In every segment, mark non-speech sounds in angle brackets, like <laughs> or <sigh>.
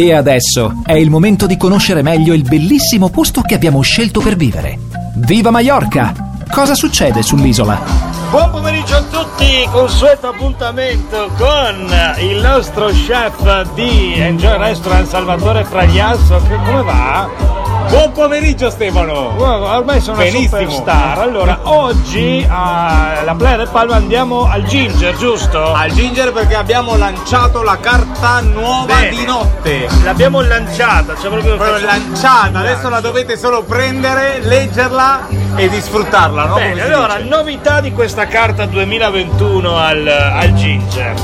E adesso è il momento di conoscere meglio il bellissimo posto che abbiamo scelto per vivere. Viva Mallorca! Cosa succede sull'isola? Buon pomeriggio a tutti, consueto appuntamento con il nostro chef di Enjoy Restaurant Salvatore Fragliasso. Che come va? Buon pomeriggio Stefano! Ormai sono Benissimo. una superstar. Allora, oggi alla Playa del Palma andiamo al Ginger, giusto? Al Ginger perché abbiamo lanciato la carta nuova Bene. di notte. L'abbiamo lanciata, cioè proprio Proprio lanciata, adesso la dovete solo prendere, leggerla e disfruttarla, no? Bene, allora, novità di questa carta 2021 al, al Ginger.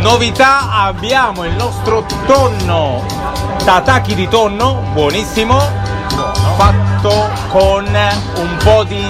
Novità abbiamo il nostro tonno, tataki di tonno, buonissimo, fatto con un po' di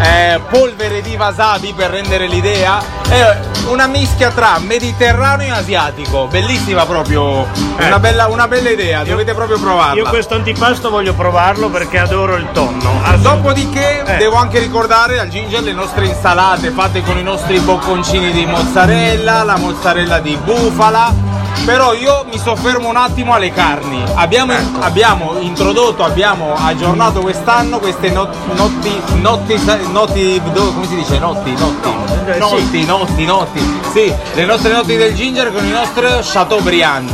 eh, polvere di wasabi per rendere l'idea. È una mischia tra mediterraneo e asiatico, bellissima proprio, una, bella, una bella idea, dovete proprio provarla. Io questo antipasto voglio provarlo perché adoro il tonno. Dopodiché Eh. devo anche ricordare al ginger le nostre insalate fatte con i nostri bocconcini di mozzarella, la mozzarella di bufala. Però io mi soffermo un attimo alle carni. Abbiamo, Ecco. abbiamo introdotto, abbiamo aggiornato quest'anno queste not- notti, notti, notti, come si dice? Notti, notti, eh, notti, notti, notti. Sì, le nostre notti del ginger con i nostri Chateaubriand.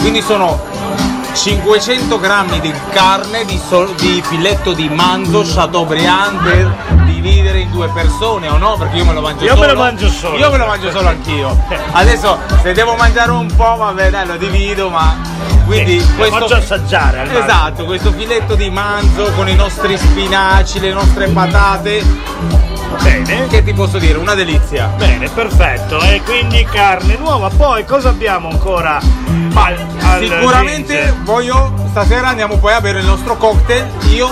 Quindi sono 500 grammi di carne di, sol- di filetto di manzo Chateaubriand per persone o no? Perché io me lo mangio Io solo. me lo mangio solo. Io me lo mangio solo anch'io. <laughs> Adesso se devo mangiare un po', vabbè dai lo divido, ma quindi lo questo faccio assaggiare. Esatto, questo filetto di manzo con i nostri spinaci, le nostre patate. Bene. Che ti posso dire? Una delizia. Bene, perfetto. E quindi carne nuova. Poi cosa abbiamo ancora? al, al Sicuramente Ginger? voglio, stasera andiamo poi a bere il nostro cocktail. Io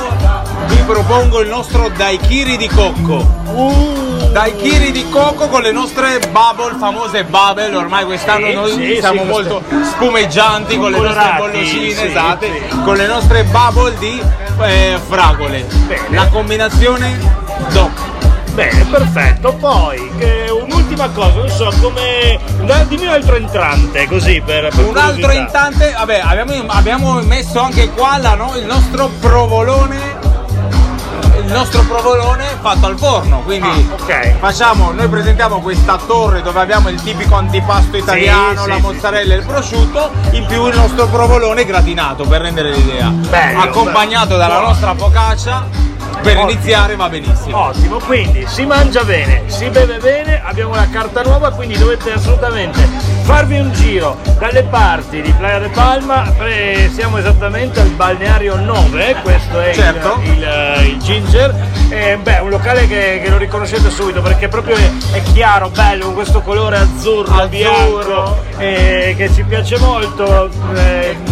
vi propongo il nostro daiquiri di cocco. Uh, Daiquiri di cocco con le nostre bubble, famose bubble, ormai quest'anno Sì, noi sì, siamo sì, molto spumeggianti con le nostre bollicine, esatto, con le nostre bubble di eh, fragole. Bene. La combinazione doc. Bene, perfetto. Poi che un'ultima cosa, non so come. Dimmi un altro entrante, così per. per Un altro intante, vabbè, abbiamo, abbiamo messo anche qua la no- il nostro provolone. Il nostro provolone fatto al forno, quindi Ah, ok. facciamo, noi presentiamo questa torre dove abbiamo il tipico antipasto italiano, sì, la sì, mozzarella e il prosciutto, in più il nostro provolone gratinato per rendere l'idea. Bello, Accompagnato bello. dalla nostra focaccia, per Ottimo. iniziare va benissimo. Ottimo, quindi si mangia bene, si beve bene, abbiamo la carta nuova, quindi dovete assolutamente farvi un giro dalle parti di Playa de Palma, siamo esattamente al balneario 9, questo è Certo. il, il Ginger, Eh, beh, un locale che, che lo riconoscete subito perché proprio è, è chiaro, bello, con questo colore azzurro, Azzurro. bianco, eh, che ci piace molto. eh,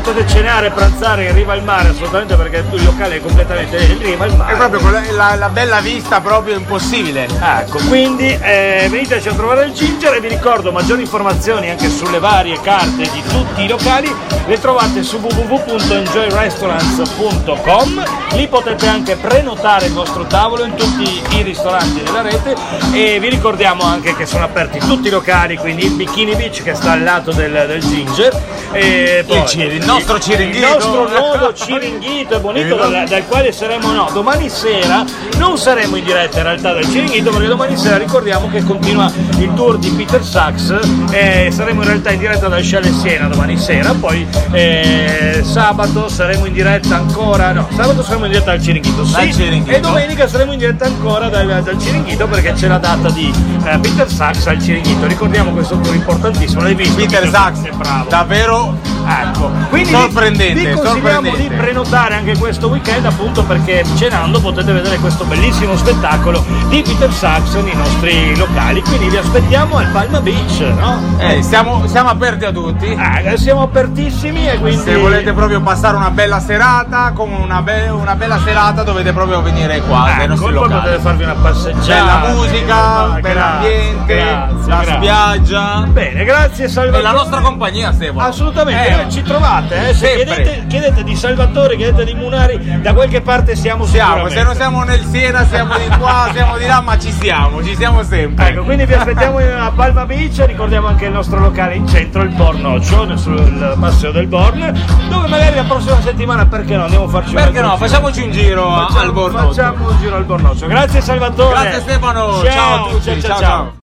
Potete cenare, pranzare in riva al mare assolutamente perché il locale è completamente in riva al mare. È proprio quella- la, la bella vista proprio impossibile. Ecco, quindi eh, veniteci a trovare il Ginger e vi ricordo maggiori informazioni anche sulle varie carte di tutti i locali le trovate su www.enjoyrestaurants.com lì potete anche prenotare il vostro tavolo in tutti i ristoranti della rete e vi ricordiamo anche che sono aperti tutti i locali quindi il Bikini Beach che sta al lato del, del Ginger e poi il nostro ciringhito. il nostro nuovo ciringhito è bonito dal, dal quale saremo no domani sera non saremo in diretta in realtà dal ciringhito perché domani sera ricordiamo che continua il tour di Peter Sachs e saremo in realtà in diretta dal Chalet Siena domani sera poi eh, sabato saremo in diretta ancora no sabato saremo in diretta dal ciringhito sì, Dal Ciringhito. e domenica saremo in diretta ancora dal, dal ciringhito perché c'è la data di eh, Peter Sachs al ciringhito ricordiamo questo tour importantissimo l'hai visto Peter Sachs, è bravo davvero Ecco, quindi Sorprendente, vi, vi consigliamo sorprendente. di prenotare anche questo weekend appunto perché cenando potete vedere questo bellissimo spettacolo di Peter Sachs nei nostri locali, quindi vi aspettiamo al Palma Beach, no? Eh, siamo, siamo aperti a tutti. Eh, siamo apertissimi e quindi Se volete proprio passare una bella serata, con una, be- una bella serata dovete proprio venire qua nei Ecco, poi potete farvi una passeggiata. Bella musica, Ah, bell'ambiente, grazie, la grazie. spiaggia Bene, grazie e Salvatore. la nostra compagnia, Stefano. Assolutamente, Eh, ci, ci trovate, eh? Se chiedete, chiedete di Salvatore, chiedete di Munari, da qualche parte siamo Siamo, se non siamo nel Siena, siamo di qua, <laughs> siamo di là, ma ci siamo, ci siamo sempre. Ecco, quindi vi aspettiamo a Palma Beach, ricordiamo anche il nostro locale in centro, il Bornoccio, sul Passeo del Born, dove magari la prossima settimana, perché no, andiamo a farci una Perché no? Facciamoci un giro Facciamo- al Bornotto. Facciamo un giro al Bornoccio. Grazie Salvatore. Grazie Stefano, ciao a tutti, ciao. ciao. ciao, ciao. ciao.